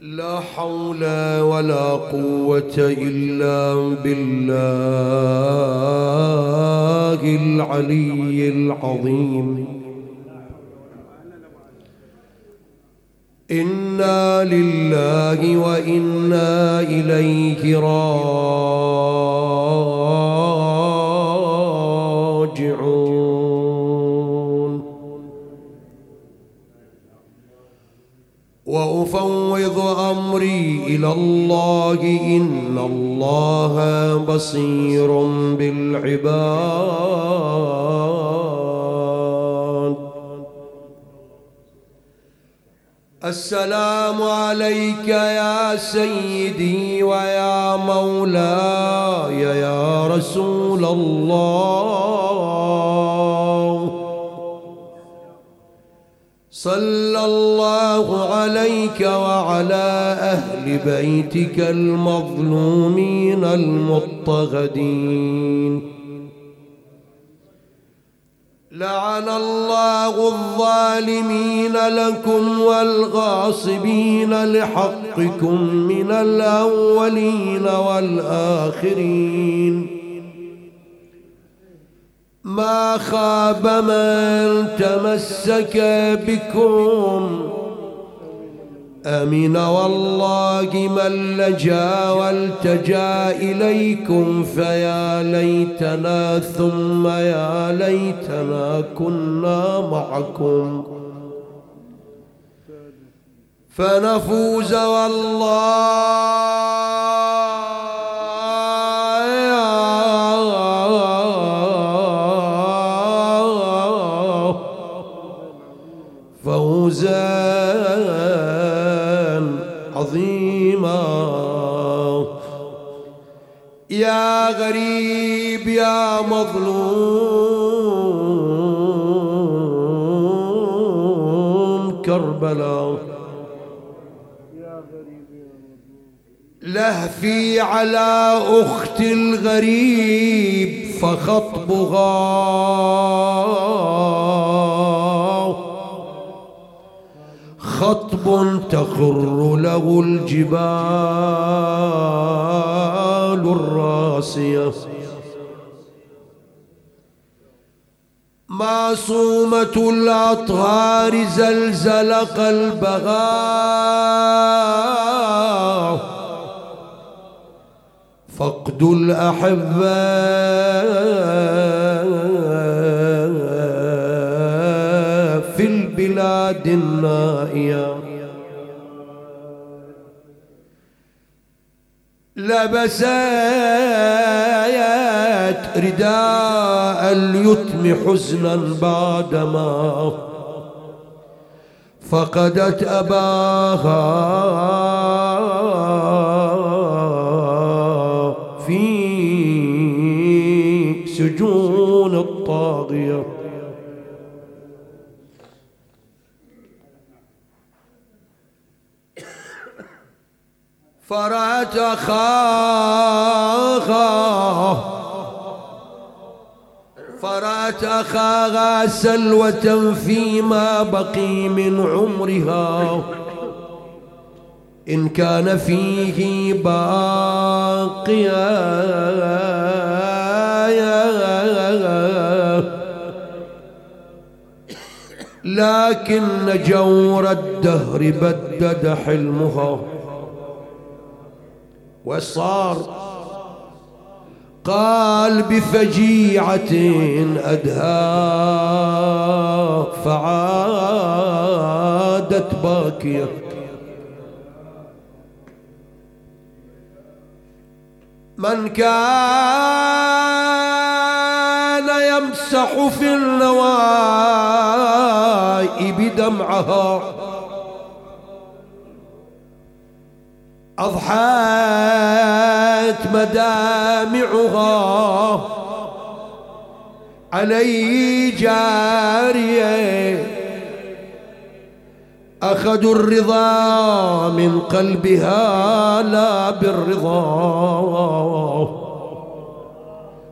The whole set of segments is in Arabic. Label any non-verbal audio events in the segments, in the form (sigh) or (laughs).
لا حول ولا قوة إلا بالله العلي العظيم. إنا لله وإنا إليه راجعون. إلى الله إن الله بصير بالعباد. السلام عليك يا سيدي ويا مولاي يا رسول الله. صلى الله عليك وعلى أهل بيتك المظلومين المضطهدين. لعن الله الظالمين لكم والغاصبين لحقكم من الأولين والآخرين. ما خاب من تمسك بكم. امن والله من لجا والتجا إليكم فيا ليتنا ثم يا ليتنا كنا معكم. فنفوز والله لهفي على أخت الغريب فخطبها. خطب تخر له الجبال الراسية. معصومة الأطهار زلزل قلبها. فقد الأحبة في البلاد النائية. لبست رداء اليتم حزنا بعدما فقدت أباها. فرأت أخاها فرأت أخاها سلوة فيما بقي من عمرها. إن كان فيه باقيا. لكن جور الدهر بدد حلمها. وصار قال بفجيعة أدهى فعادت باكية. من كان يمسح في النوائب دمعها أضحت مدامعها علي جارية. أخذوا الرضا من قلبها لا بالرضا.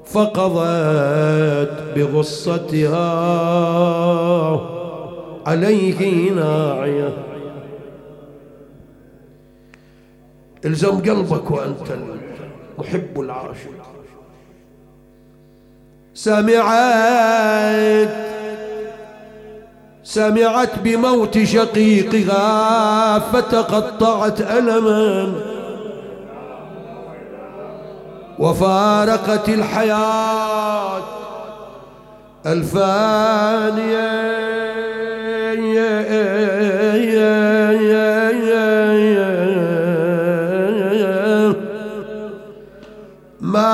فقضت بغصتها عليه ناعية. إلزم قلبك وأنت المحب العاشق سمعت سمعت بموت شقيقها فتقطعت ألما. وفارقت الحياة الفانية.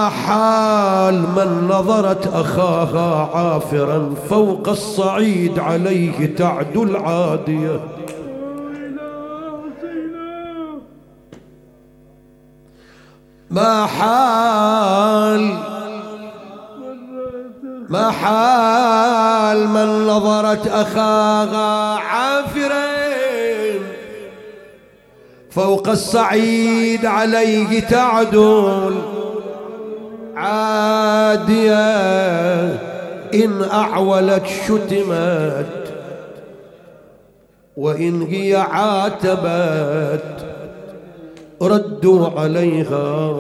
ما حال من نظرت أخاها عافرا فوق الصعيد عليه تعدو العادية. ما حال ما حال من نظرت أخاها عافرا فوق الصعيد عليه تعدل عادية إن أعولت شتمت وإن هي عاتبت ردوا عليها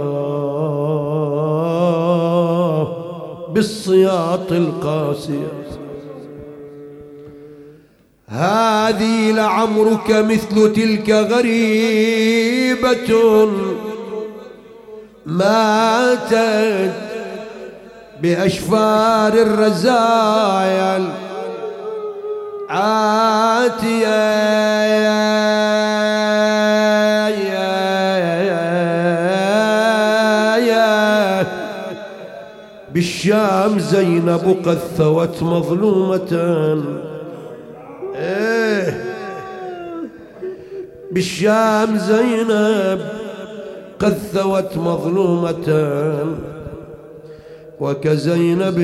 بالصياط القاسية. هذه لعمرك مثل تلك غريبة. ماتت بأشفار الرزايا عاتية بالشام زينب قد ثوت مظلومة. إيه. بالشام زينب قد ثوت مظلومة وكزينب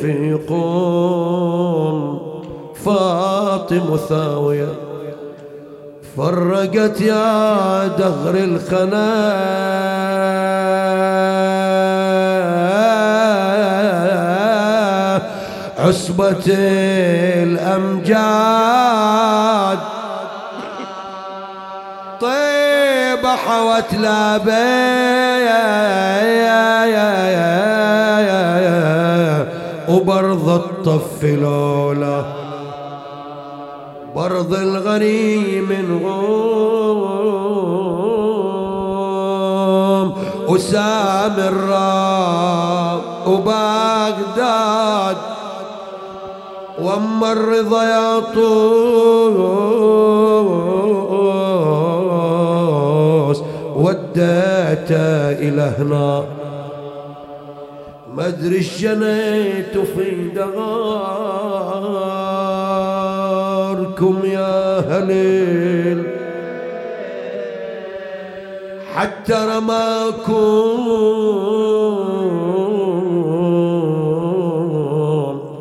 في قوم فاطم ثاوية فرقت يا دهر الخنا عصبة الأمجاد حوت وبرض الطف لولا برض الغريم غوم وسامراء وبغداد واما الرضا يا طوس وديت إلى هنا. ما أدري جنيت في دغاركم يا هليل. حتى رماكم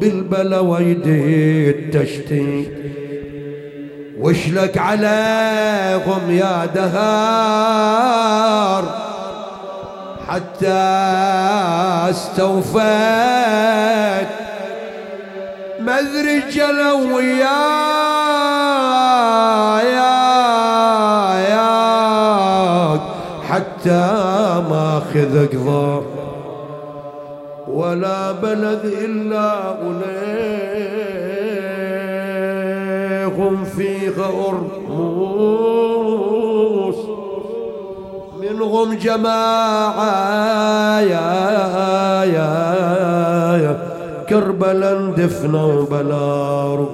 بالبلا ويدي التشتيت. وشلك عليهم يا دهار حتى جلو يا يا يا حتى ما اخذ قضاء ولا بلد إلا اليهم فيها ارموس منهم جماعة يا يا يا. كربلا دفنوا بلا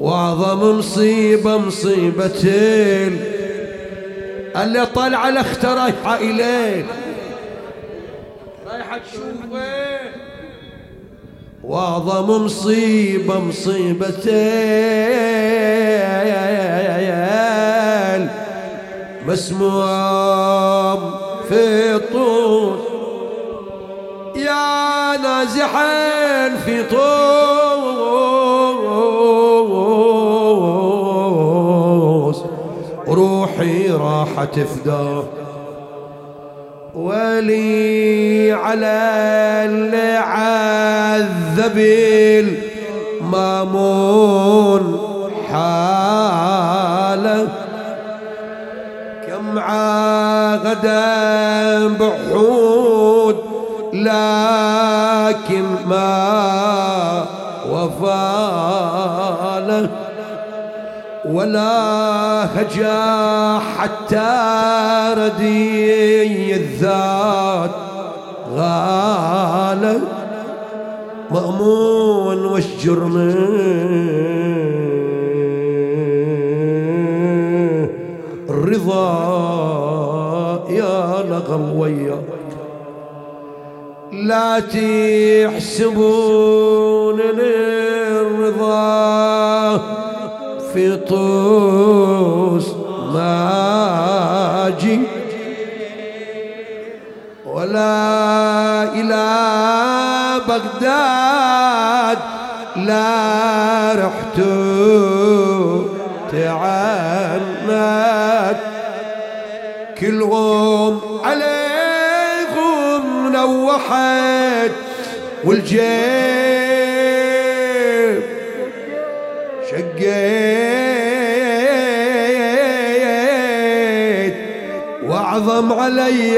وأعظم مصيبة مصيبتين. اللي طلع الاخت رايحة إليه. رايحة تشوفه واعظم مصيبة مصيبتين. مسموم في طول. يا نازحين في طوس روحي راحت فداه ولي على اللي عذب المامون حاله كم عاهد بحود لكن ما وفاله ولا هجا حتى ردي الذات. غاله مأمون والجرم الرضا يا لغويا لا تحسبون في طوس ماجي. ولا إلى بغداد لا رحت تعنت كلهم عليهم نوحت والجيب واعظم علي.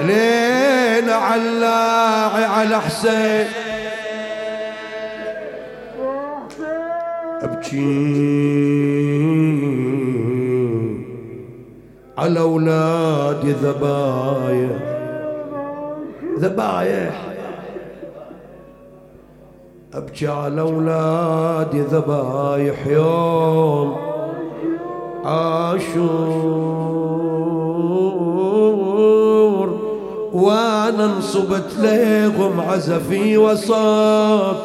لين علاعي على حسين. أبكي على اولادي ذبايح ذبايح أبكي على اولادي ذبايح يوم عاشور وأنا انصبت ليهم عزفي وسط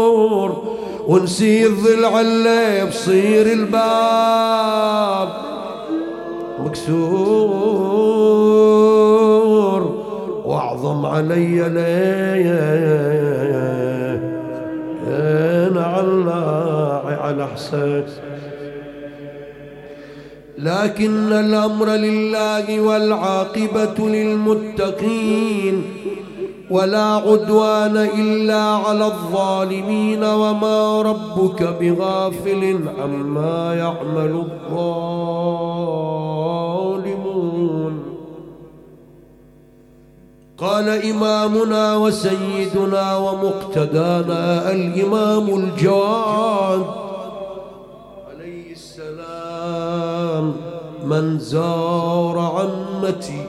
القبور ونسير ضلع اللي بصير الباب. مكسور. وأعظم علي لين على حسين لكن الأمر لله والعاقبة للمتقين ولا عدوان إلا على الظالمين وما ربك بغافل عما يعمل الظالمون. قال إمامنا وسيدنا ومقتدانا الإمام الجواد من زار عمتي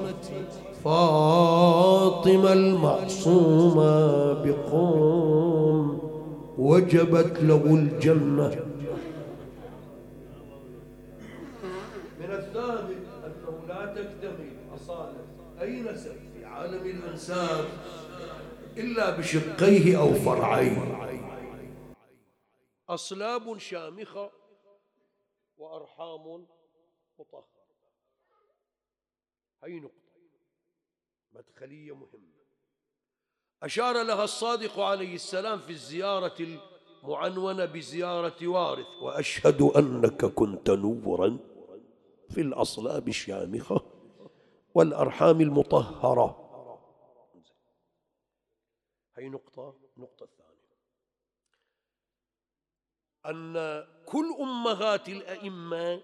فاطمة المعصومة بقوم وجبت له الجنة. من الثابت أنه لا تكتمل أصالة. أي نسب في عالم الإنسان إلا بشقيه أو فرعيه. أصلاب شامخة وأرحام مطهرة هي نقطة. مدخلية مهمة. أشار لها الصادق عليه السلام في الزيارة المعنونة بزيارة وارث. وأشهد أنك كنت نورا في الأصلاب الشامخة والأرحام المطهرة. هي نقطة. نقطة الثانية أن كل أمهات الأئمة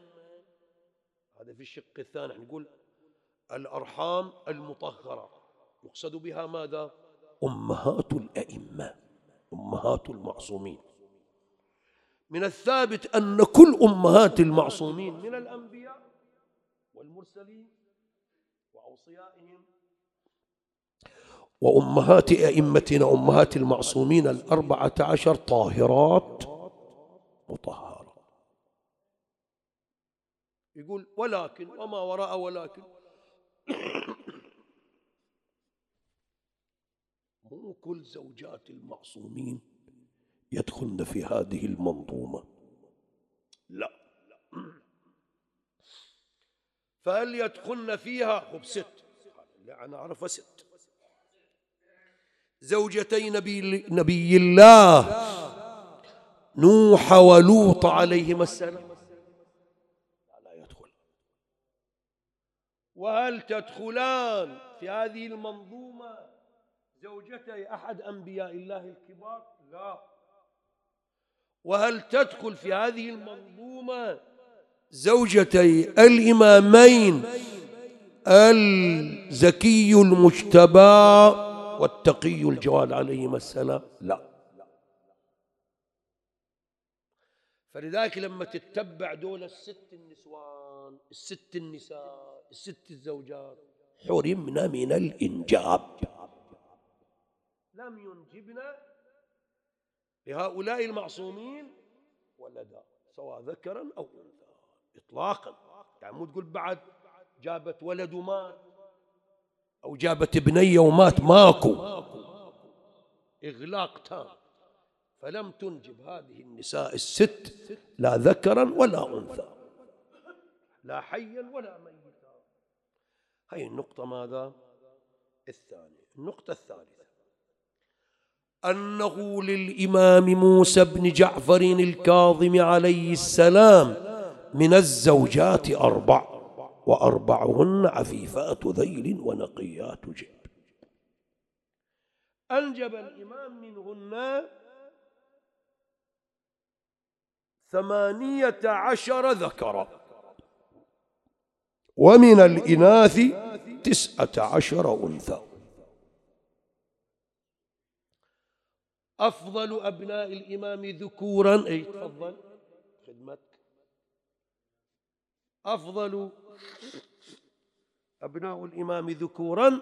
هذا في الشق الثاني نقول الأرحام المطهرة. يقصد بها ماذا؟ أمهات الأئمة أمهات المعصومين. من الثابت أن كل أمهات المعصومين من الأنبياء والمرسلين وأوصيائهم وأمهات أئمتنا أمهات المعصومين الأربعة عشر طاهرات مطهرة. يقول ولكن وما وراء ولكن. (coughs) مو كل زوجات المعصومين يدخلن في هذه المنظومة. لا. (coughs) فهل يدخلن فيها؟ خب ست. لا أنا أعرف ست. زوجتي نبي, نبي الله. نوح ولوط عليهما السلام لا يدخل وهل تدخلان في هذه المنظومة زوجتي أحد أنبياء الله الكبار؟ لا. وهل تدخل في هذه المنظومة زوجتي الإمامين الزكي المجتبى والتقي الجواد عليهما السلام؟ لا. فلذلك لما تتبع دول الست النسوان الست النساء الست الزوجات. حرمنا من الإنجاب. لم ينجبنا لهؤلاء المعصومين ولدا سواء ذكرا أو أنثى. إطلاقا. يعني مو تقول بعد جابت ولد ومات أو جابت بنية ومات ماكو. إغلاق تام فلم تنجب هذه النساء الست لا ذكرا ولا أنثى. لا حيا ولا ميتا. هاي النقطة ماذا؟ الثانية. النقطة الثالثة. أنه للإمام موسى بن جعفر الكاظم عليه السلام من الزوجات أربع وأربعهن عفيفات ذيل ونقيات جب. أنجب الإمام منهن ثمانية عشر ذكرا. ومن الإناث تسعة عشر أنثى. أفضل أبناء الإمام ذكورا أي تفضل. خدمتك. أفضل أبناء الإمام ذكورا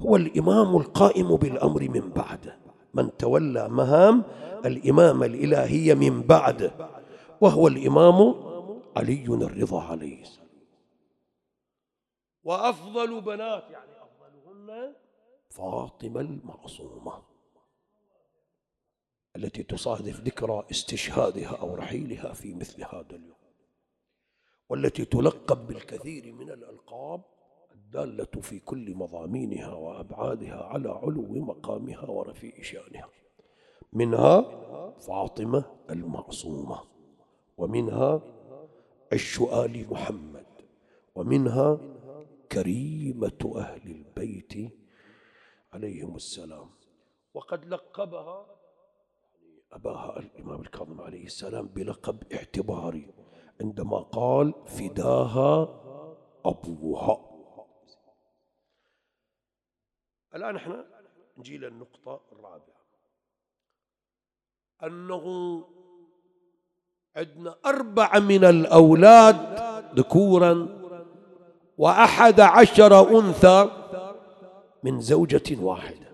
هو الإمام القائم بالأمر من بعده من تولى مهام الإمامة الإلهية من بعده وهو الإمام علي الرضا عليه السلام. وأفضل بنات يعني أفضلهن فاطمة المعصومة التي تصادف ذكرى استشهادها أو رحيلها في مثل هذا اليوم والتي تلقب بالكثير من الألقاب الدالة في كل مضامينها وأبعادها على علو مقامها ورفيع شأنها منها فاطمة المعصومة ومنها الشؤال محمد ومنها كريمة أهل البيت. عليهم السلام. وقد لقبها أباها الإمام الكاظم عليه السلام بلقب اعتباري عندما قال فداها أبوها. الآن إحنا نجي للنقطة الرابعة. أنه عندنا أربعة من الأولاد ذكورا وأحد عشر أنثى من زوجة واحدة.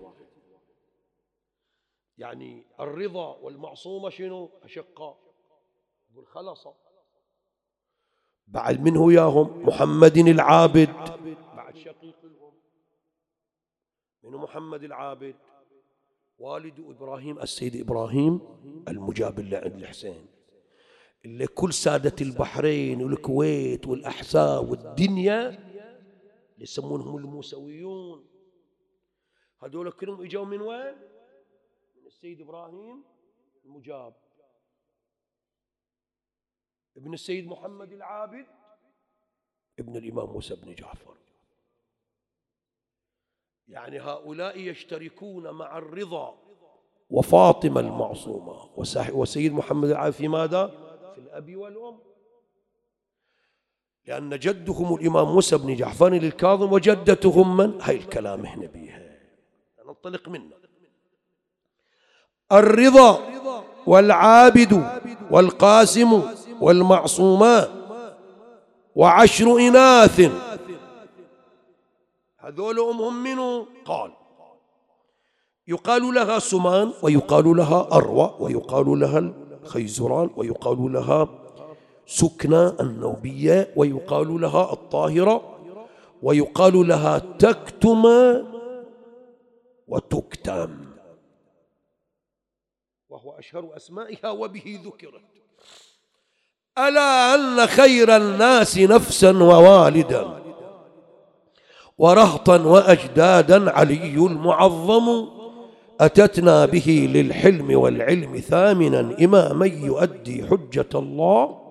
يعني الرضا والمعصومة شنو؟ أشقاء. يقول خلص بعد منه ياهم محمد العابد. بعد شقيق لهم من محمد العابد. والد إبراهيم السيد إبراهيم المجاب اللي عند الحسين اللي كل سادة البحرين والكويت والأحساء والدنيا اللي يسمونهم الموسويون هذول كلهم إجوا من وين؟ من السيد إبراهيم المجاب ابن السيد محمد العابد ابن الإمام موسى بن جعفر يعني هؤلاء يشتركون مع الرضا وفاطمة المعصومة وسيد محمد العابد في ماذا؟ الأب والأم. لأن جدهم الإمام موسى بن جعفر الكاظم وجدتهم من؟ هاي الكلام هنا بيها. ننطلق منه. الرضا والعابد والقاسم والمعصومات وعشر إناث. هذول أمهم منه قال. يقال لها سمان ويقال لها أروى ويقال لها الخيزران ويقال لها سكنى النوبية ويقال لها الطاهرة ويقال لها تكتم وتكتم. وهو أشهر أسمائها وبه ذكرت. ألا أن خير الناس نفسا ووالدا. ورهطا وأجدادا علي المعظم. أتتنا به للحلم والعلم ثامنا إماما يؤدي حجة الله.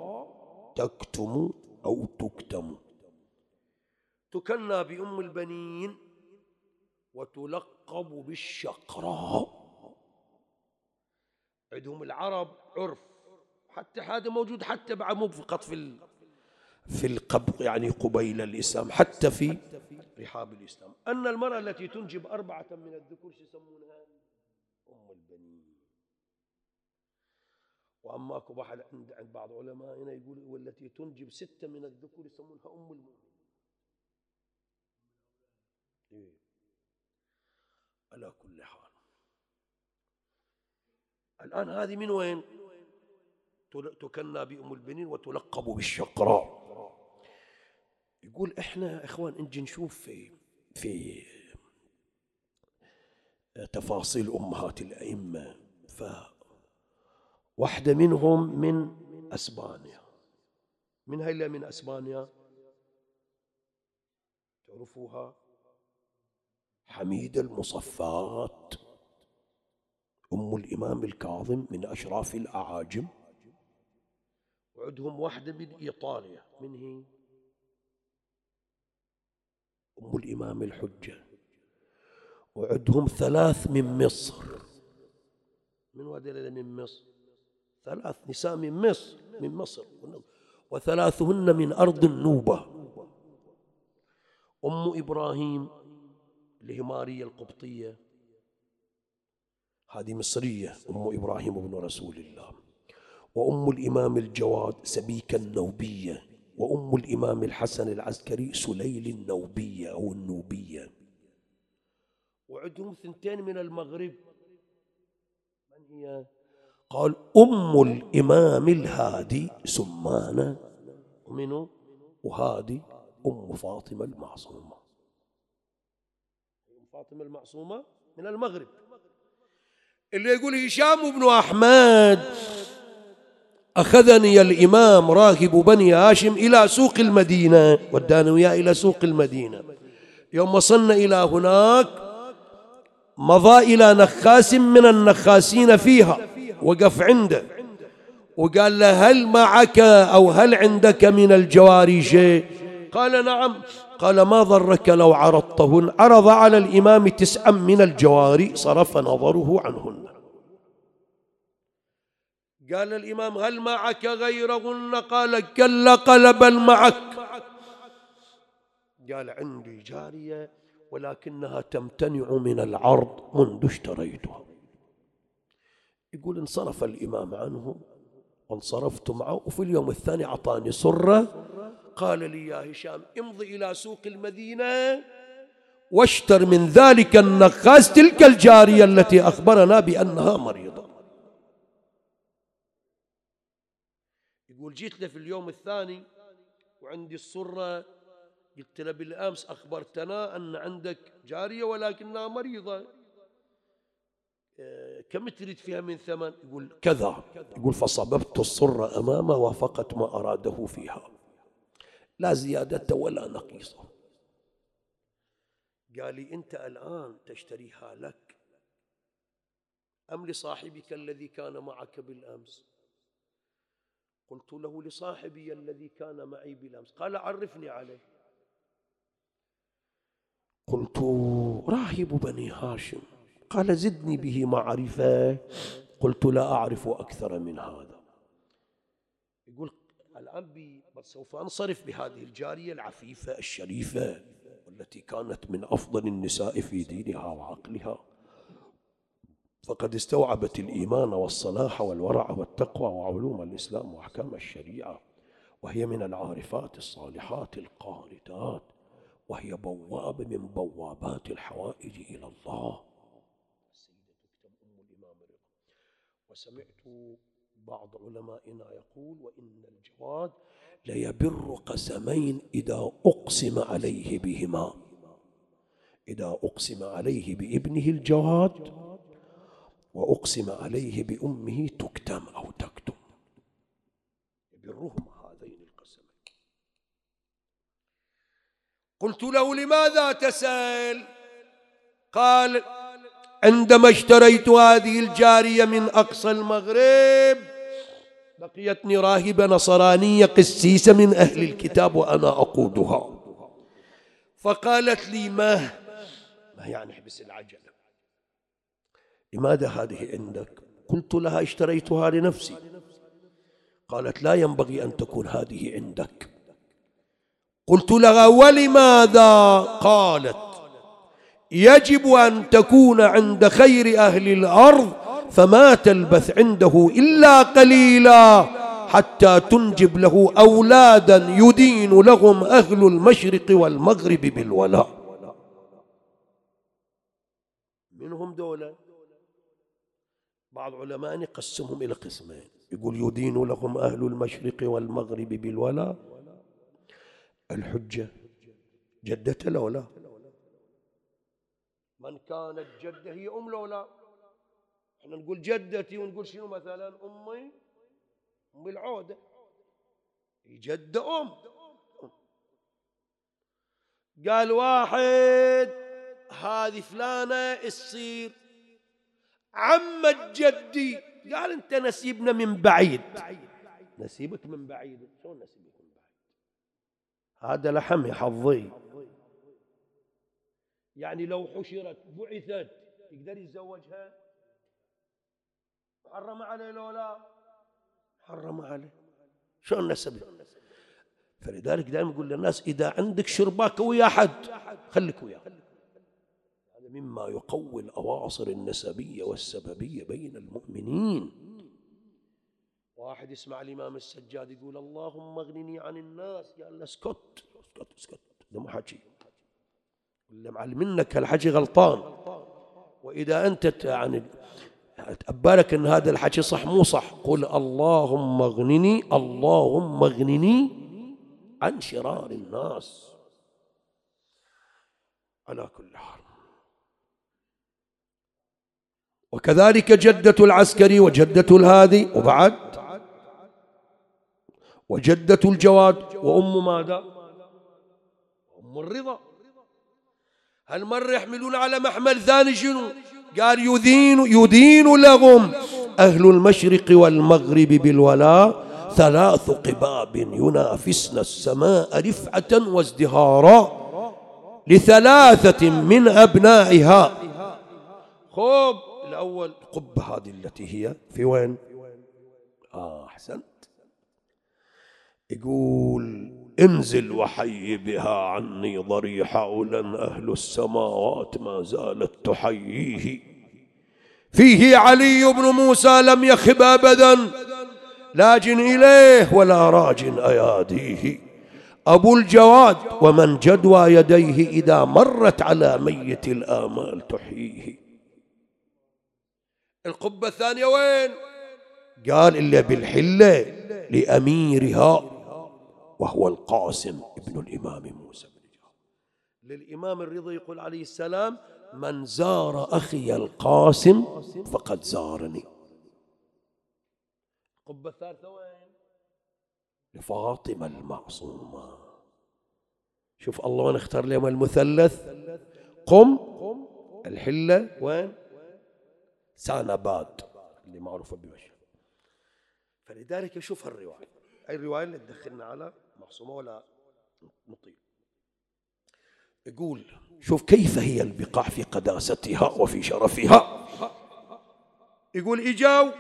تكتم أو تكتم. تكنى بأم البنين وتلقب بالشقراء. عندهم العرب عرف. حتى هذا موجود حتى بعد مو فقط في في القبر يعني قبيل الإسلام حتى في رحاب الإسلام. أن المرأة التي تنجب أربعة من الذكور يسمونها؟ البنين. وأما أكو واحد عند عند بعض علمائنا يقول والتي تنجب ستة من الذكور يسمونها أم المؤمنين. إيه. على كل حال. الآن هذه من وين؟ تكنى بأم البنين وتلقب بالشقراء. يقول إحنا إخوان نجي نشوف في في تفاصيل أمهات الأئمة. ف واحدة منهم من أسبانيا. من هي اللي من أسبانيا؟ تعرفوها؟ حميدة المصفات. أم الإمام الكاظم من أشراف الأعاجم. وعندهم واحدة من إيطاليا. من هي؟ أم الإمام الحجة. وعندهم ثلاث من مصر. من وادي من مصر. ثلاث نساء من مصر من مصر. وثلاثهن من أرض النوبة. أم إبراهيم الهمارية القبطية. هذه مصرية أم إبراهيم بن رسول الله. وأم الإمام الجواد سبيكة النوبية. وأم الإمام الحسن العسكري سليل النوبية أو النوبية. وعندهم ثنتين من المغرب. من هي؟ قال أم الإمام الهادي سمانة ومنه؟ وهادي أم فاطمة المعصومة. أم فاطمة المعصومة من المغرب. اللي يقول هشام بن أحمد أخذني الإمام راكب بني هاشم إلى سوق المدينة ودانا وياه إلى سوق المدينة. يوم وصلنا إلى هناك مضى إلى نخاس من النخاسين فيها وقف عنده. وقال له هل معك أو هل عندك من الجواري شيء قال نعم. قال ما ضرك لو عرضتهن؟ عرض على الإمام تسعا من الجواري صرف نظره عنهن. قال الإمام هل معك غيرهن؟ قال كلا قال بل معك. قال عندي جارية ولكنها تمتنع من العرض منذ اشتريتها. يقول انصرف الإمام عنه وانصرفت معه وفي اليوم الثاني أعطاني صرة قال لي يا هشام امضي إلى سوق المدينة واشتر من ذلك النخاس تلك الجارية التي أخبرنا بأنها مريضة. يقول جيت له في اليوم الثاني وعندي الصرة قلت له بالأمس أخبرتنا أن عندك جارية ولكنها مريضة. آه، كم تريد فيها من ثمن؟ يقول كذا. يقول فصببت الصرة أمامه وافقت ما أراده فيها. لا زيادة ولا نقيصة. قال لي أنت الآن تشتريها لك أم لصاحبك الذي كان معك بالأمس؟ قلت له لصاحبي الذي كان معي بالأمس. قال عرفني عليه. قلت راهب بني هاشم. قال زدني به معرفة. قلت لا أعرف أكثر من هذا. يقول الآن سوف أنصرف بهذه الجارية العفيفة الشريفة والتي كانت من أفضل النساء في دينها وعقلها. فقد استوعبت الإيمان والصلاح والورع والتقوى وعلوم الإسلام وأحكام الشريعة وهي من العارفات الصالحات القانتات. وهي بوابة من بوابات الحوائج إلى الله. وسمعت بعض علمائنا يقول وإن الجواد ليبر قسمين إذا أقسم عليه بهما. إذا أقسم عليه بابنه الجواد وأقسم عليه بأمه تكتم أو تكتم. يبرهما قلت له لماذا تسأل؟ قال عندما اشتريت هذه الجارية من أقصى المغرب بقيتني راهبة نصرانية قسيسة من أهل الكتاب وأنا أقودها. فقالت لي ما؟ ما يعني احبس العجلة لماذا هذه عندك؟ قلت لها اشتريتها لنفسي. قالت لا ينبغي أن تكون هذه عندك. قلت لها ولماذا؟ قالت يجب أن تكون عند خير أهل الأرض فما تلبث عنده إلا قليلا حتى تنجب له أولادا يدين لهم أهل المشرق والمغرب بالولاء. منهم دولة بعض علماء يقسمهم إلى قسمين. يقول يدين لهم أهل المشرق والمغرب بالولاء الحجة جدة لو لا من كانت جدة هي أم لولا إحنا نقول جدتي ونقول شنو مثلا؟ أمي. أم العودة. جدة أم. قال واحد هذه فلانة تصير عمة جدي. قال أنت نسيبنا من بعيد. نسيبك من بعيد. شلون نسيبك؟ هذا لحم حظي. يعني لو حشرت بعثت يقدر يتزوجها؟ حرم عليه لو لا؟ حرم عليه. شلون نسبه فلذلك دائما يقول للناس إذا عندك شرباك ويا حد خليك وياه. هذا مما يقوي الأواصر النسبية والسببية بين المؤمنين. واحد يسمع الإمام السجاد يقول اللهم اغنني عن الناس. قال له اسكت اسكت اسكت. هذا مو حكي اللي معلمينك هالحكي غلطان. وإذا أنت يعني تأبالك أن هذا الحكي صح مو صح. قل اللهم اغنني اللهم اغنني عن شرار الناس. على كل حال. وكذلك جدة العسكري وجدة الهادي. وبعد وجدة الجواد وأم ماذا؟ أم الرضا. هالمرة يحملون على محمل ثاني شنو؟ قال يدين يدين لهم أهل المشرق والمغرب بالولاء ثلاث قباب ينافسن السماء رفعة وازدهارا لثلاثة من أبنائها. خب الأول القبة هذه التي هي في وين؟ آه أحسنت يقول انزل وحي بها عني ضريح أولا أهل السماوات ما زالت تحييه. فيه علي بن موسى لم يخب أبدا لاج إليه ولا راج أياديه. أبو الجواد ومن جدوى يديه إذا مرت على ميت الآمال تحييه. القبة الثانية وين؟ قال إلا بالحلة لأميرها. وهو القاسم ابن الإمام موسى بن جعفر. للإمام الرضا يقول عليه السلام من زار أخي القاسم فقد زارني. القبة الثالثة وين؟ لفاطمة المعصومة. شوف الله وين اختار لهم المثلث. قم الحلة وين؟ سانباد اللي معروفة بمشهد. فلذلك شوف الرواية هاي الرواية اللي تدخلنا على؟ معصومة ولا نطيل يقول شوف كيف هي البقاع في قداستها وفي شرفها. يقول إجاو.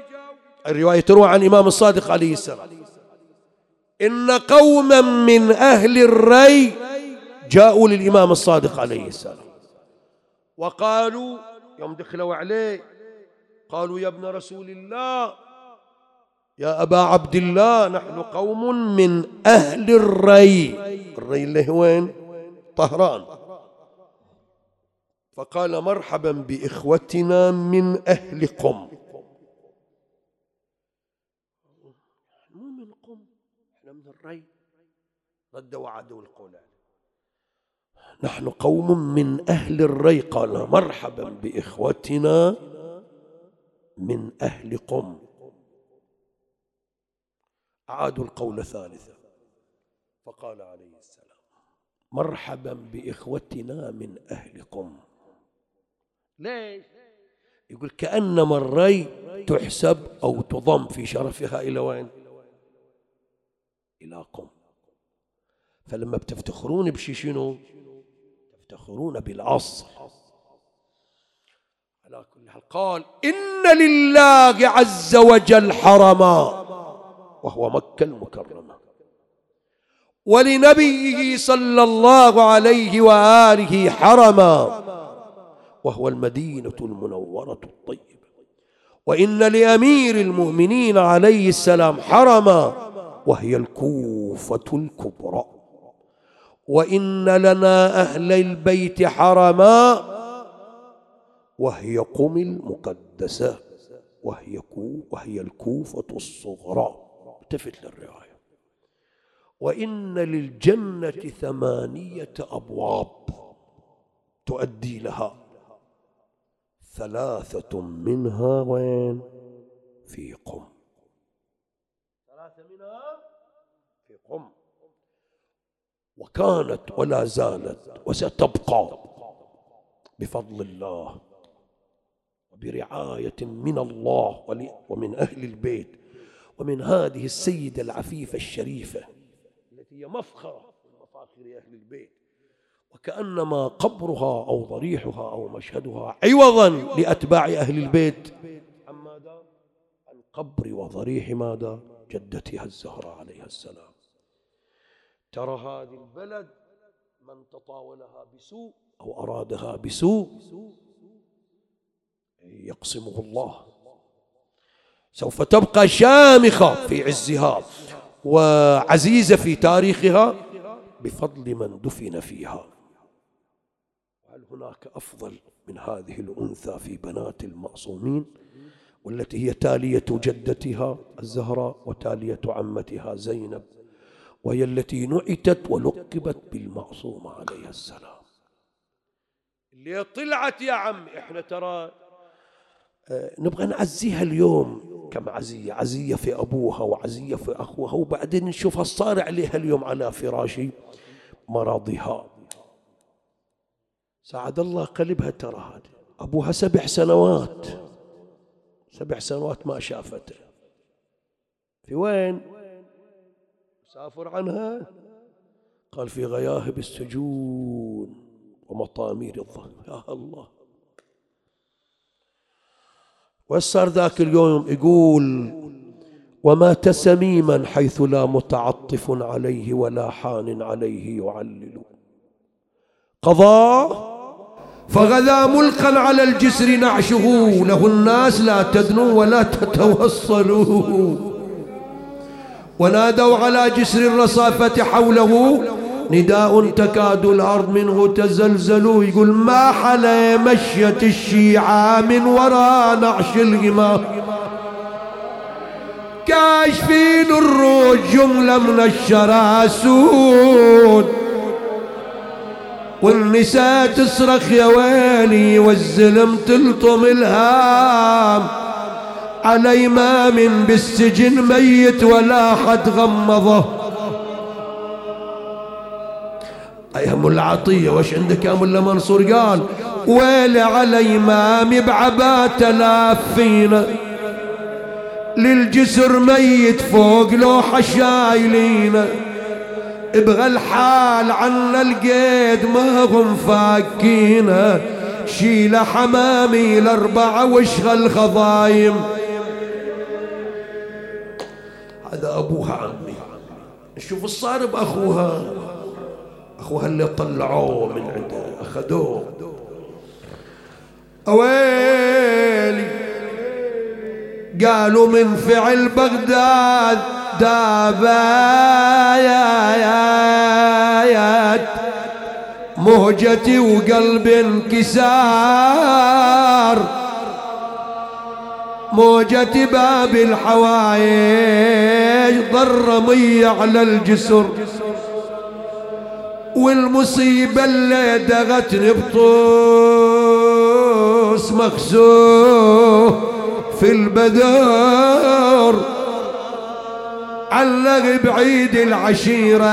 الرواية تروى عن إمام الصادق عليه السلام. إن قوما من أهل الري جاءوا للإمام الصادق عليه السلام. وقالوا يوم دخلوا عليه قالوا يا ابن رسول الله يا أبا عبد الله نحن قوم من أهل الري. الري اللي هو وين؟ طهران. فقال مرحبا بإخوتنا من أهل قم مو من قم إحنا من الري. رد وعدوا القول نحن قوم من أهل الري. قال مرحبا بإخوتنا من أهل قم أعادوا القول ثالثا فقال عليه السلام مرحبا بإخوتنا من أهلكم ليش؟ يقول كأنما الري تحسب أو تضم في شرفها إلى وين؟ إلى قم فلما بتفتخرون بشي شنو؟ تفتخرون بالأصل على كل حال قال إن لله عز وجل حرما وهو مكة المكرمة. ولنبيه صلى الله عليه وآله حرما وهو المدينة المنورة الطيبة. وإن لأمير المؤمنين عليه السلام حرما وهي الكوفة الكبرى. وإن لنا أهل البيت حرما وهي قم المقدسة وهي وهي الكوفة الصغرى. التفت للرواية. وإن للجنة ثمانية أبواب تؤدي لها. ثلاثة منها وين؟ في قم. ثلاثة منها في قم. وكانت ولا زالت وستبقى بفضل الله وبرعاية من الله ومن أهل البيت ومن هذه السيدة العفيفة الشريفة التي هي مفخرة من مفاخر أهل البيت وكأنما قبرها أو ضريحها أو مشهدها عوضا لأتباع أهل البيت عن؟ عن قبر وضريح ماذا؟ جدتها الزهراء عليها السلام ترى هذه البلد من تطاولها بسوء أو أرادها بسوء يقسمه الله سوف تبقى شامخة في عزها وعزيزة في تاريخها بفضل من دفن فيها. هل هناك أفضل من هذه الأنثى في بنات المعصومين والتي هي تالية جدتها الزهراء وتالية عمتها زينب وهي التي نعتت ولقبت بالمعصومة عليها السلام؟ اللي طلعت يا عم إحنا ترى آه، نبغى نعزيها اليوم. كم عزية عزية في أبوها وعزية في أخوها وبعدين نشوفها صار عليها اليوم على فراش مرضها ساعد الله قلبها ترى هذه. أبوها سبع سنوات سبع سنوات ما شافته. في وين؟ سافر عنها؟ قال في غياهب السجون ومطامير الظهر. يا الله. وصار ذاك اليوم يقول ومات سميما حيث لا متعطف عليه ولا حان عليه يعلل. قضى فغدا ملقا على الجسر نعشه. له الناس لا تدنوا ولا تتوصلوا ونادوا على جسر الرصافة حوله. نداء تكاد الأرض منه تزلزل يقول ما حلا مشية الشيعة من وراء نعش الإمام كاشفين الروج جملة من الشراسون. والنساء تصرخ يا ويلي والزلم تلطم الهام. على إمام بالسجن ميت ولا حد غمضه. يا ملا عطية وش عندك يا ملا منصور؟ قال ويلي على إمام بعبات لافينا للجسر ميت فوق لوحة أبغى الحال عنا القيد ما هم فاكينه شيل حمامي الأربعة واشغل خضايم هذا أبوها عمي. شوف الصار بأخوها. أخوها اللي طلعوه من عنده أخذوه. أويلي قالوا من فعل بغداد دابايات مهجتي وقلب انكسار. موجة باب الحوايج ضر مي على الجسر. والمصيبة اللي دغتني بطوس مخسوف في البدر علق بعيد العشيرة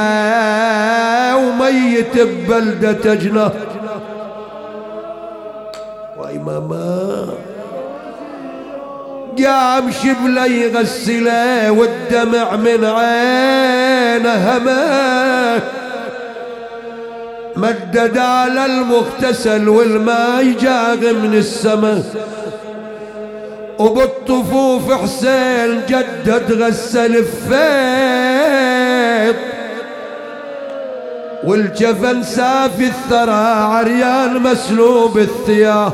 وميت ببلدة جنة وإماما قام شبله يغسله والدمع من عينه همه. مدد على المغتسل والماء جاغ من السماء. وبالطفوف حسين جدد غسل الفيض. والجفن سافي الثرى عريان مسلوب الثياب.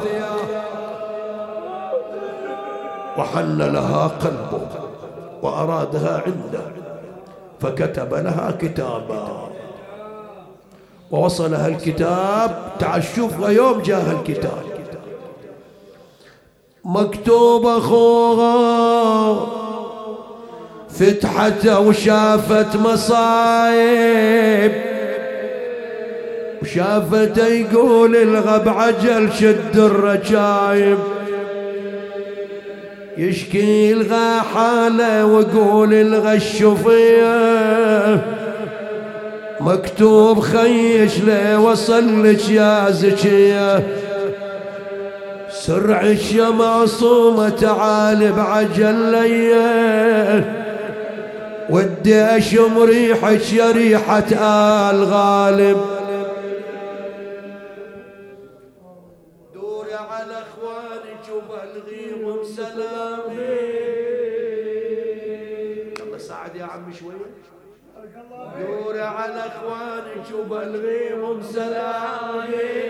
وحن لها قلبه وأرادها عنده فكتب لها كتابا. ووصلها الكتاب تعال شوف يوم جاها الكتاب. مكتوب أخوها فتحته وشافت مصايب. وشافته يقول الغب عجل شد الرجايب. يشكي الغى حاله ويقول الغى الشفية. مكتوب خيش لي وصل لك يا زكية. سرعش يا معصومة تعال بعجل ليه ودي أشم ريحك يا ريحة آل غالب. على اخوانك وبلغيهم سلامي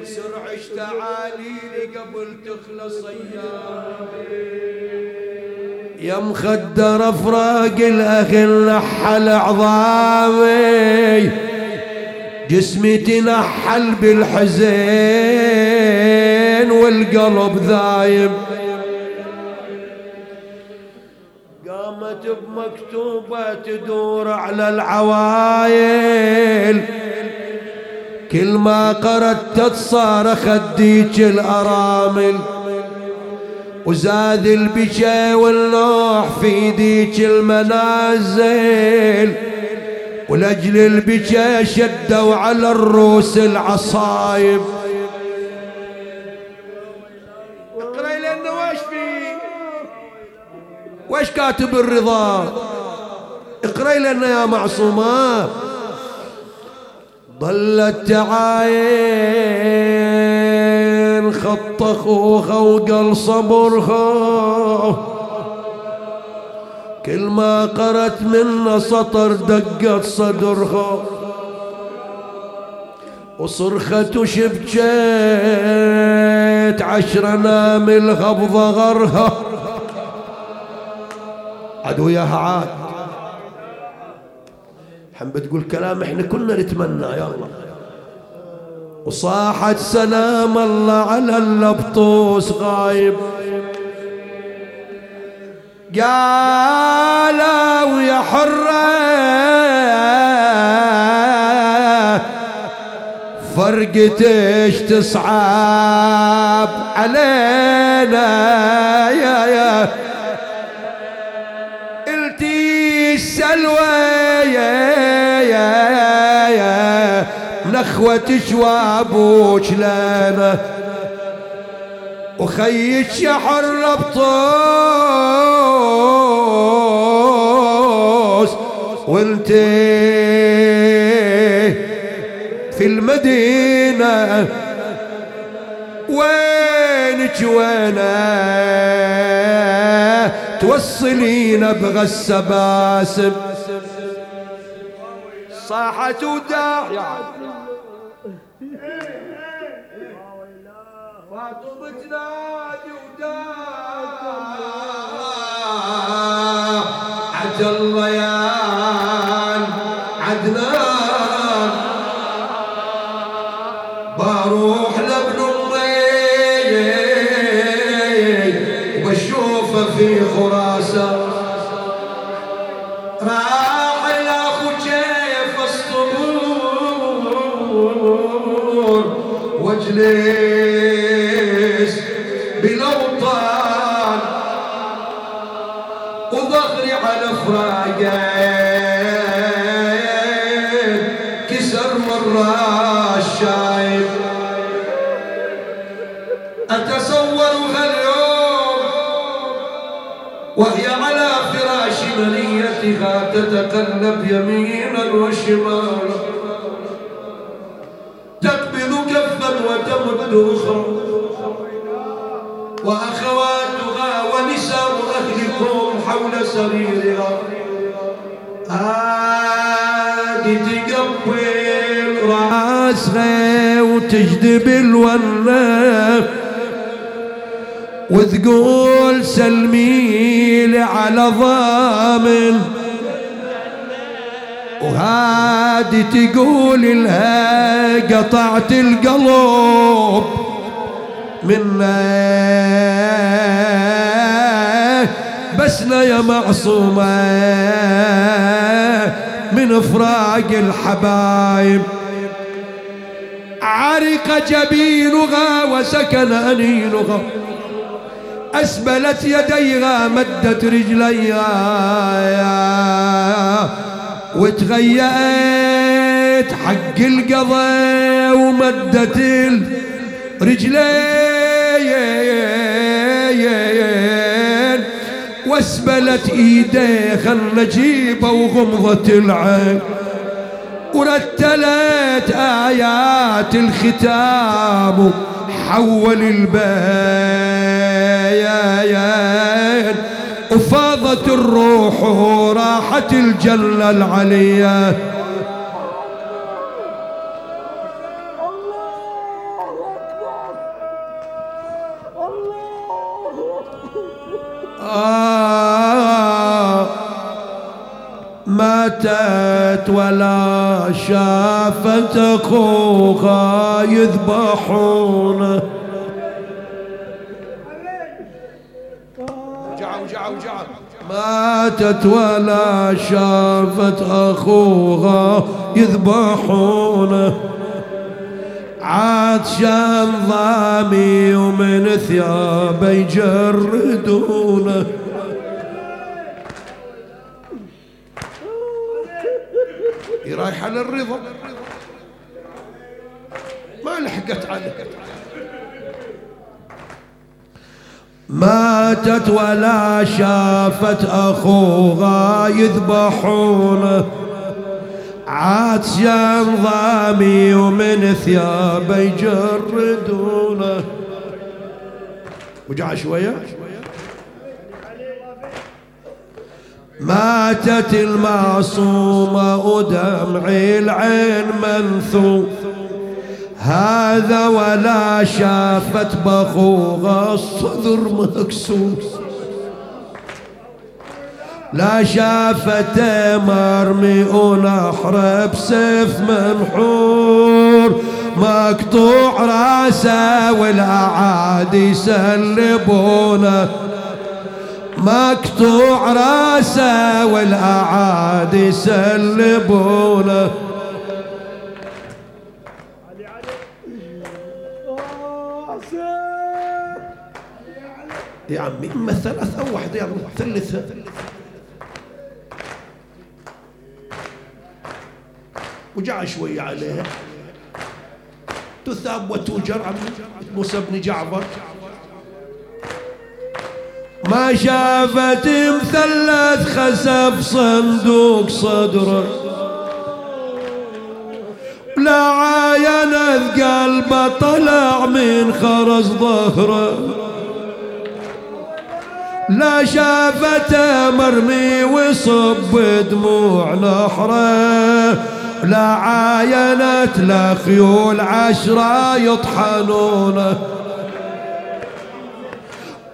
وسرعش تعالي لي قبل تخلص أيامي. يا مخدر أفراق الاخ نحل عظامي جسمي تنحل بالحزين والقلب ذايب قامت بمكتوبة تدور على العوايل. كل ما قرت تصارخ ديك الأرامل. وزاد البكا والنوح في ديك المنازل. ولأجل البكا شدوا على الروس العصايب. اقرأي لأنه واش فيه؟ واش كاتب الرضا؟ اقرأي لنا يا معصومات ظلت تعاين خط اخوها وقل صبرها كل ما قرت منه سطر دقت صدرها وصرخت وشبكت عشر ناملها بظهرها عدوياها عاد حم بتقول كلام إحنا كلنا نتمنى يا الله. وصاحت سلام الله على اللبطوس غايب. قالوا يا حرة. فرقتش تصعب علينا. يا يا التي السلوى يا يا يا لنا يحر بطوس وانت في المدينة وينك وينه توصلين أبغى السباسب صاحت وداع فاطمة تنادي وداع عجل يا واجلس بالأوطان وظهري على فراقين كسر مرة الشايب. أتصور هاليوم وهي على فراش منيتها تتقلب يمينا وشمالا. حول سريرها تقبل راسها وتجذب الولاف وتقول سلمي لي على ضامن. وهادي تقول لها قطعت القلب. منا بسنا يا معصومة من فراق الحبايب. عرق جبينها وسكن أنينها. أسبلت يديها مدت رجليها. وتغيأت حق القضاء ومدت الرجلين واسبلت ايديه خل نجيبه وغمضت العين ورتلت آيات الختام حول البيان وفاضت الروح وراحت الجنة العلية ماتت ولا شافت اخوها يذبحونه ماتت ولا شافت اخوها يذبحونه عطشان ضامي ومن ثيابه يجردونه. (laughs) رايحه للرضا ما لحقت عليه ماتت ولا شافت أخوها يذبحونه. عاطيا ضامي ومن ثيابه يجردونه وجع شوية. ماتت المعصومة ودمعي العين منثور. هذا ولا شافت بخوغ الصدر مكسور. لا شافت مرمي ونحر بسيف منحور مقطوع راسه والاعادي يسلبونه مقطوع راسه والاعادي يسلبونه يا عمي إما ثلاثة أو واحدة يلا ثلثها وجع شوية عليها تثاب وتوجر عمي موسى بن جعفر. ما شافت مثلث خسف صندوق صدره. لا عاينت قلبه طلع من خرز ظهره. لا شافته مرمي وصب دموع نحره. لا عاينت لا خيول عشرة يطحنونه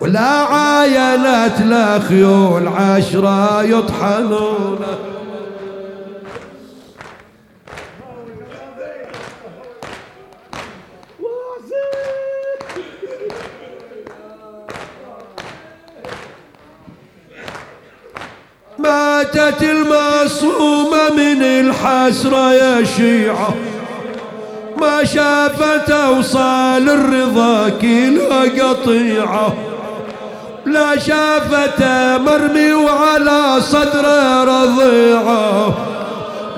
ولا عاينت لا خيول عشرة يطحنونه ماتت المصومة من الحسرة يا شيعة. ما شافت أوصال الرضا كلا قطيعة. لا شافت مرمي وعلى صدره رضيعة.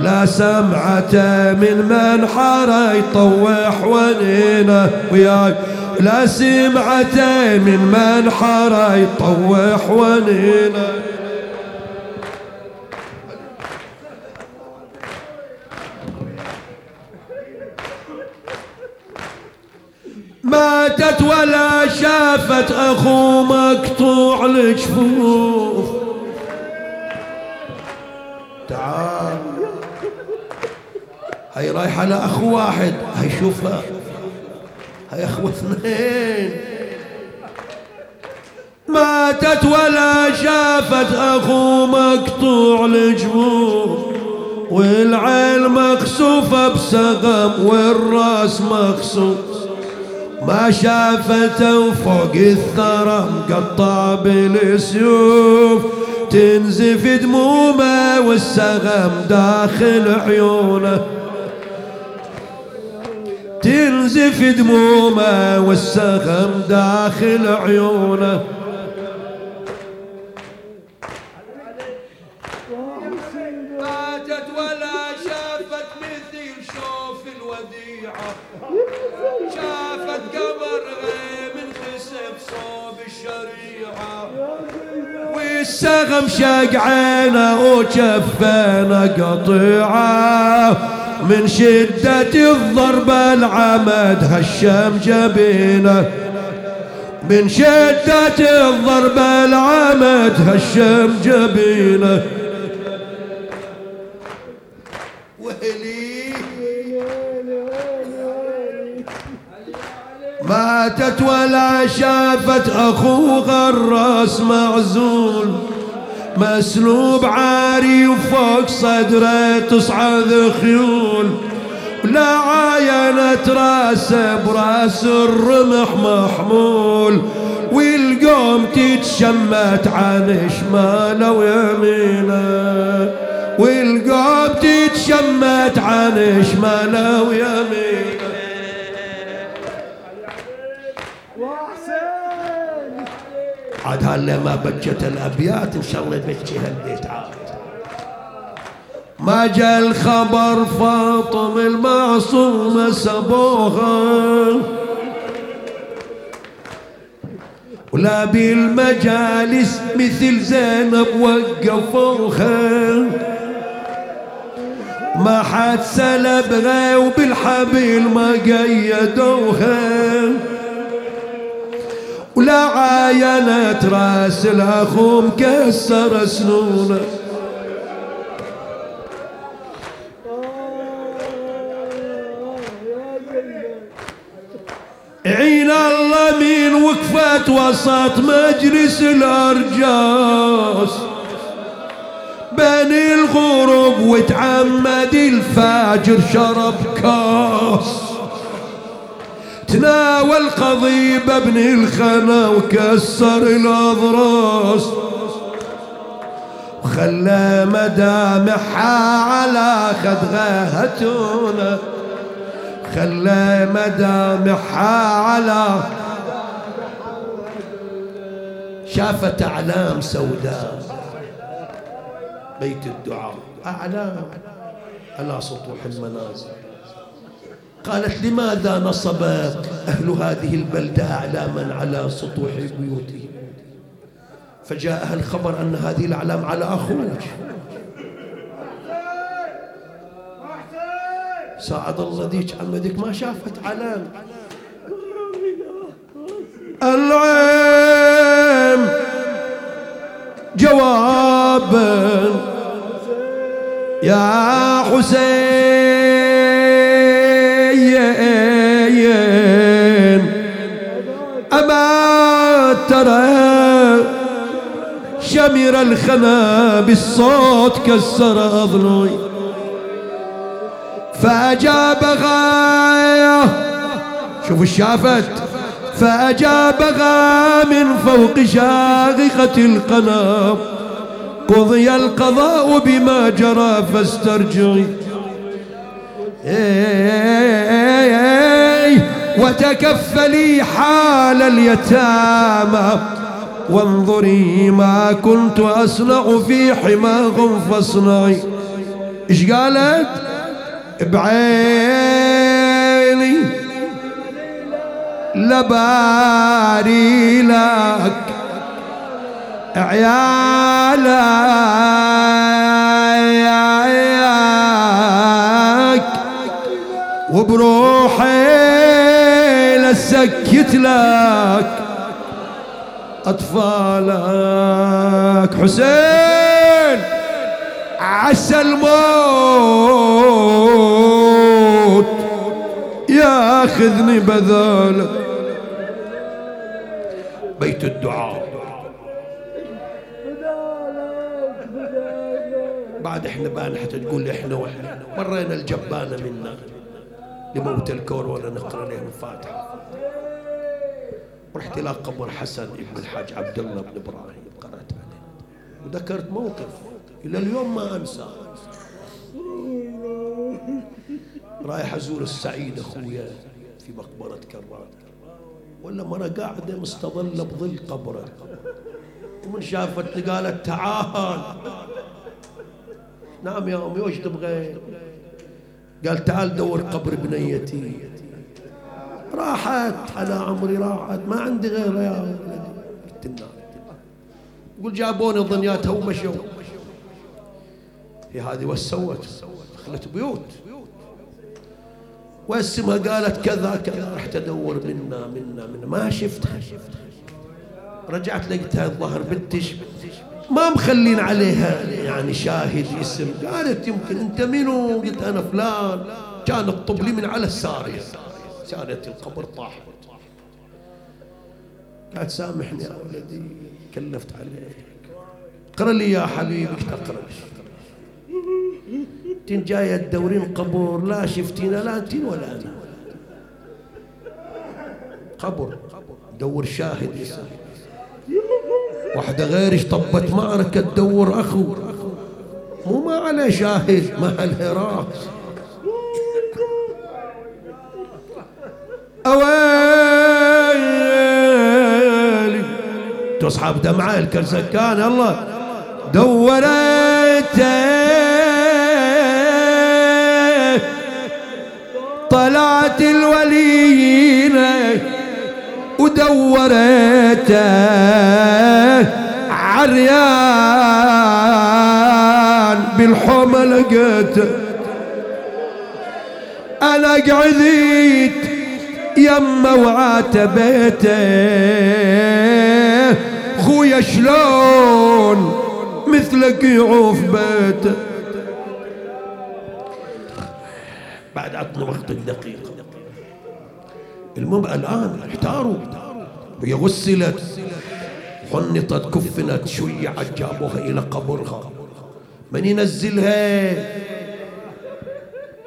لا سمعت من منحر يطوح ونينه وياك. لا سمعت من منحر يطوح ونينه. ماتت ولا شافت أخو مقطوع الجفوف تعال. هاي رايحة لأخو واحد. هاي شوفها. هاي أخوة اثنين. ماتت ولا شافت أخو مقطوع الجفوف والعين مخسوفة بسقم والرأس مخسوف ما شافته فوق الثرى مقطع بالسيوف. تنزف دمومه والسغم داخل عيونه. تنزف دمومه والسغم داخل عيونه. والسغم شق عينه وجفينه قطيعة. من شدة الضربة العمد هشم جبينه. من شدة الضربة العمد هشم جبينه. وهلي ماتت ولا شافت أخوها الراس معزول. مسلوب عاري وفوق صدره تصعد خيول. لا عاينت راسه براس الرمح محمول. والقوم تتشمت عن شماله ويمينه. والقوم تتشمت عن شماله ويمينه. عاد هلا ما بجت الأبيات ان شاء الله يبجيها البيت عاد ما جاء الخبر فاطم المعصومة سبوها. ولا بالمجالس مثل زينب وقفوها ما حد سلبها وبالحبل ما قيدوها. ولا عاينت راس الاخو مكسر سنونه عين الله مين وقفت وسط مجلس الأرجاس. بين الغروب وتعمد الفاجر شرب كاس. تناول قضيب ابن الخنا وكسر الأضراس وخلى مدامعها على خدغها هتونه خلى مدامعها على شافت أعلام سوداء. بيت الدعاء. أعلام. على سطوح المنازل. قالت لماذا نصب أهل هذه البلدة أعلاما على سطوح بيوتهم؟ فجاءها الخبر أن هذه الأعلام على أخوك. ساعد الله ذيك عمدك ما شافت علام. العين جوابا. يا حسين. أما ترى شمر الخنا بالصوت كسر أضلوي فأجابها شوفوا الشافت. فأجابها من فوق شاغقة القناة قضي القضاء بما جرى فاسترجعي. وتكفلي حال اليتامى. وانظري ما كنت أصنع في حماهم فاصنعي. إيش قالت؟ بعيني لباري لك. عيالك وبروحي يسكت لك أطفالك. حسين عسى الموت ياخذني بذلك بيت الدعاء. بعد إحنا بان تقول إحنا وإحنا. مرينا الجبانة منا. لموت الكون ولا نقرأ لهم الفاتحة. رحت إلى قبر حسن ابن الحاج عبد الله بن إبراهيم قرأت عليه. وذكرت موقف إلى اليوم ما انساه رايح أزور السعيد أخويا في مقبرة كرات. ولا مرة قاعدة مستظلة بظل قبره. ومن شافتني قالت تعال. نعم يا أمي وش تبغين؟ قال تعال دور قبر بنيتي. راحت على عمري راحت. ما عندي غيرها يا ولدي. يقول جابوني ظنياتها ومشوا. هي هذه وش سوت؟ دخلت بيوت. واسمها قالت كذا كذا. رحت ادور منا منا منا. ما شفتها. رجعت لقيتها الظهر بنتش. ما مخلين عليها يعني شاهد اسم. قالت يمكن انت منو؟ قلت أنا فلان. كانت طبلي من على السارية. سارية القبر طاحت. قالت سامحني يا ولدي كلفت عليك. اقرأ لي يا حبيبي تقرا تين جاية تدورين قبر لا شفتينا لا انتين ولا أنا قبر دور شاهد يسأل واحدة غيرش طبت معركة تدور أخو. مو ما عليه شاهد ما عليه راس. أويلي. تصحب دمعة الكرسكان الله. دورته طلعت الوليين ودورته عريان بالحومة لقيته. أنا قعديت يما وعاتبيته خويا شلون مثلك يعوف بيته. بعد عطنا وقت دقيقة. المهم الآن احتاروا. هي غسلت حنطت كفنت شيعت جابوها إلى قبرها. من ينزلها؟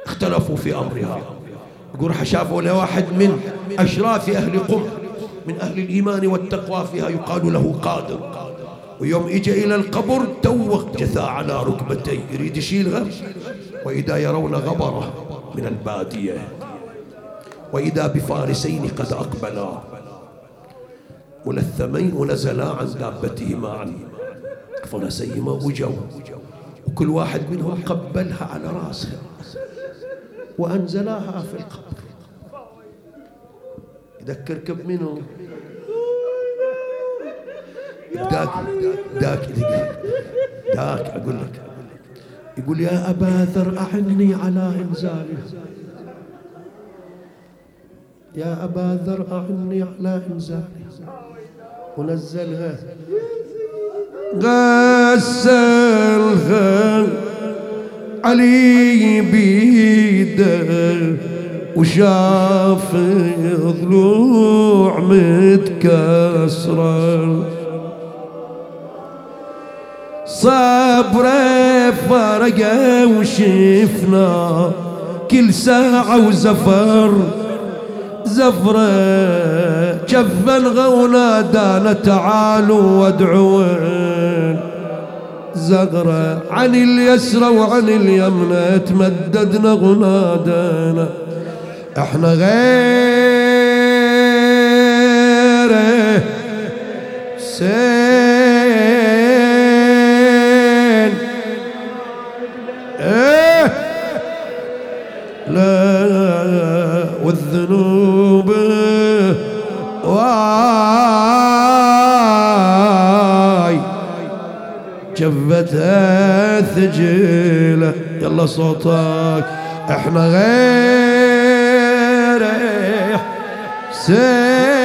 اختلفوا في أمرها. يقول شافوا لواحد من أشراف أهل قم من أهل الإيمان والتقوى فيها يقال له قادر. ويوم اجى إلى القبر توق جثى على ركبتيه يريد يشيلها؟ وإذا يرون غبره من البادية. وإذا بفارسين قد أقبلا. ملثمين ونزلا عن دابتهما عن فرسيهما وجوا. وكل واحد منهم قبلها على راسها وأنزلاها في القبر. يذكرك بمنو؟ داك داك داك أقول لك. يقول يا أبا ذر أعني على إنزالها يا أبا ذر أعني على إنزالها ونزلها غسلها علي بيده. وشاف ضلوع متكسرة. صبره فرقه وشفنا كل ساعة وزفر. زفرة جفا غونا دانا تعالوا وادعوين زغرة عن اليسرى وعن اليمنى تمددنا غنادنا إحنا غيره سير والذنوب واي. جفتها ثجيلة يلا صوتك. إحنا غير حسين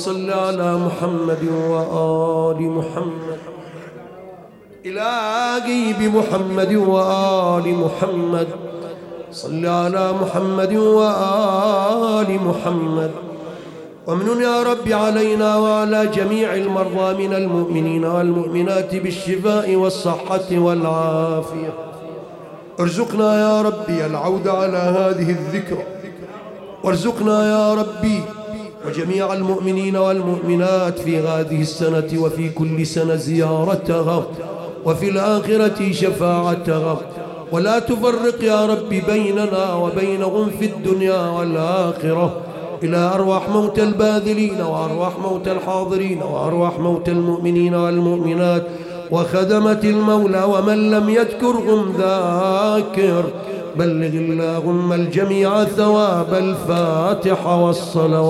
صل على محمد وآل محمد. إلهي بمحمد وآل محمد. صل على محمد وآل محمد. وامنن يا رب علينا وعلى جميع المرضى من المؤمنين والمؤمنات بالشفاء والصحة والعافية. ارزقنا يا ربي العود على هذه الذكرى. وارزقنا يا ربي وجميع المؤمنين والمؤمنات في هذه السنة وفي كل سنة زيارتها وفي الآخرة شفاعتها ولا تفرق يا رب بيننا وبينهم في الدنيا والآخرة. إلى أرواح موت الباذلين وأرواح موت الحاضرين وأرواح موت المؤمنين والمؤمنات. وخدمة المولى ومن لم يذكرهم ذاكر. بلغ اللهم الجميع ثواب الفاتحة والصلوات.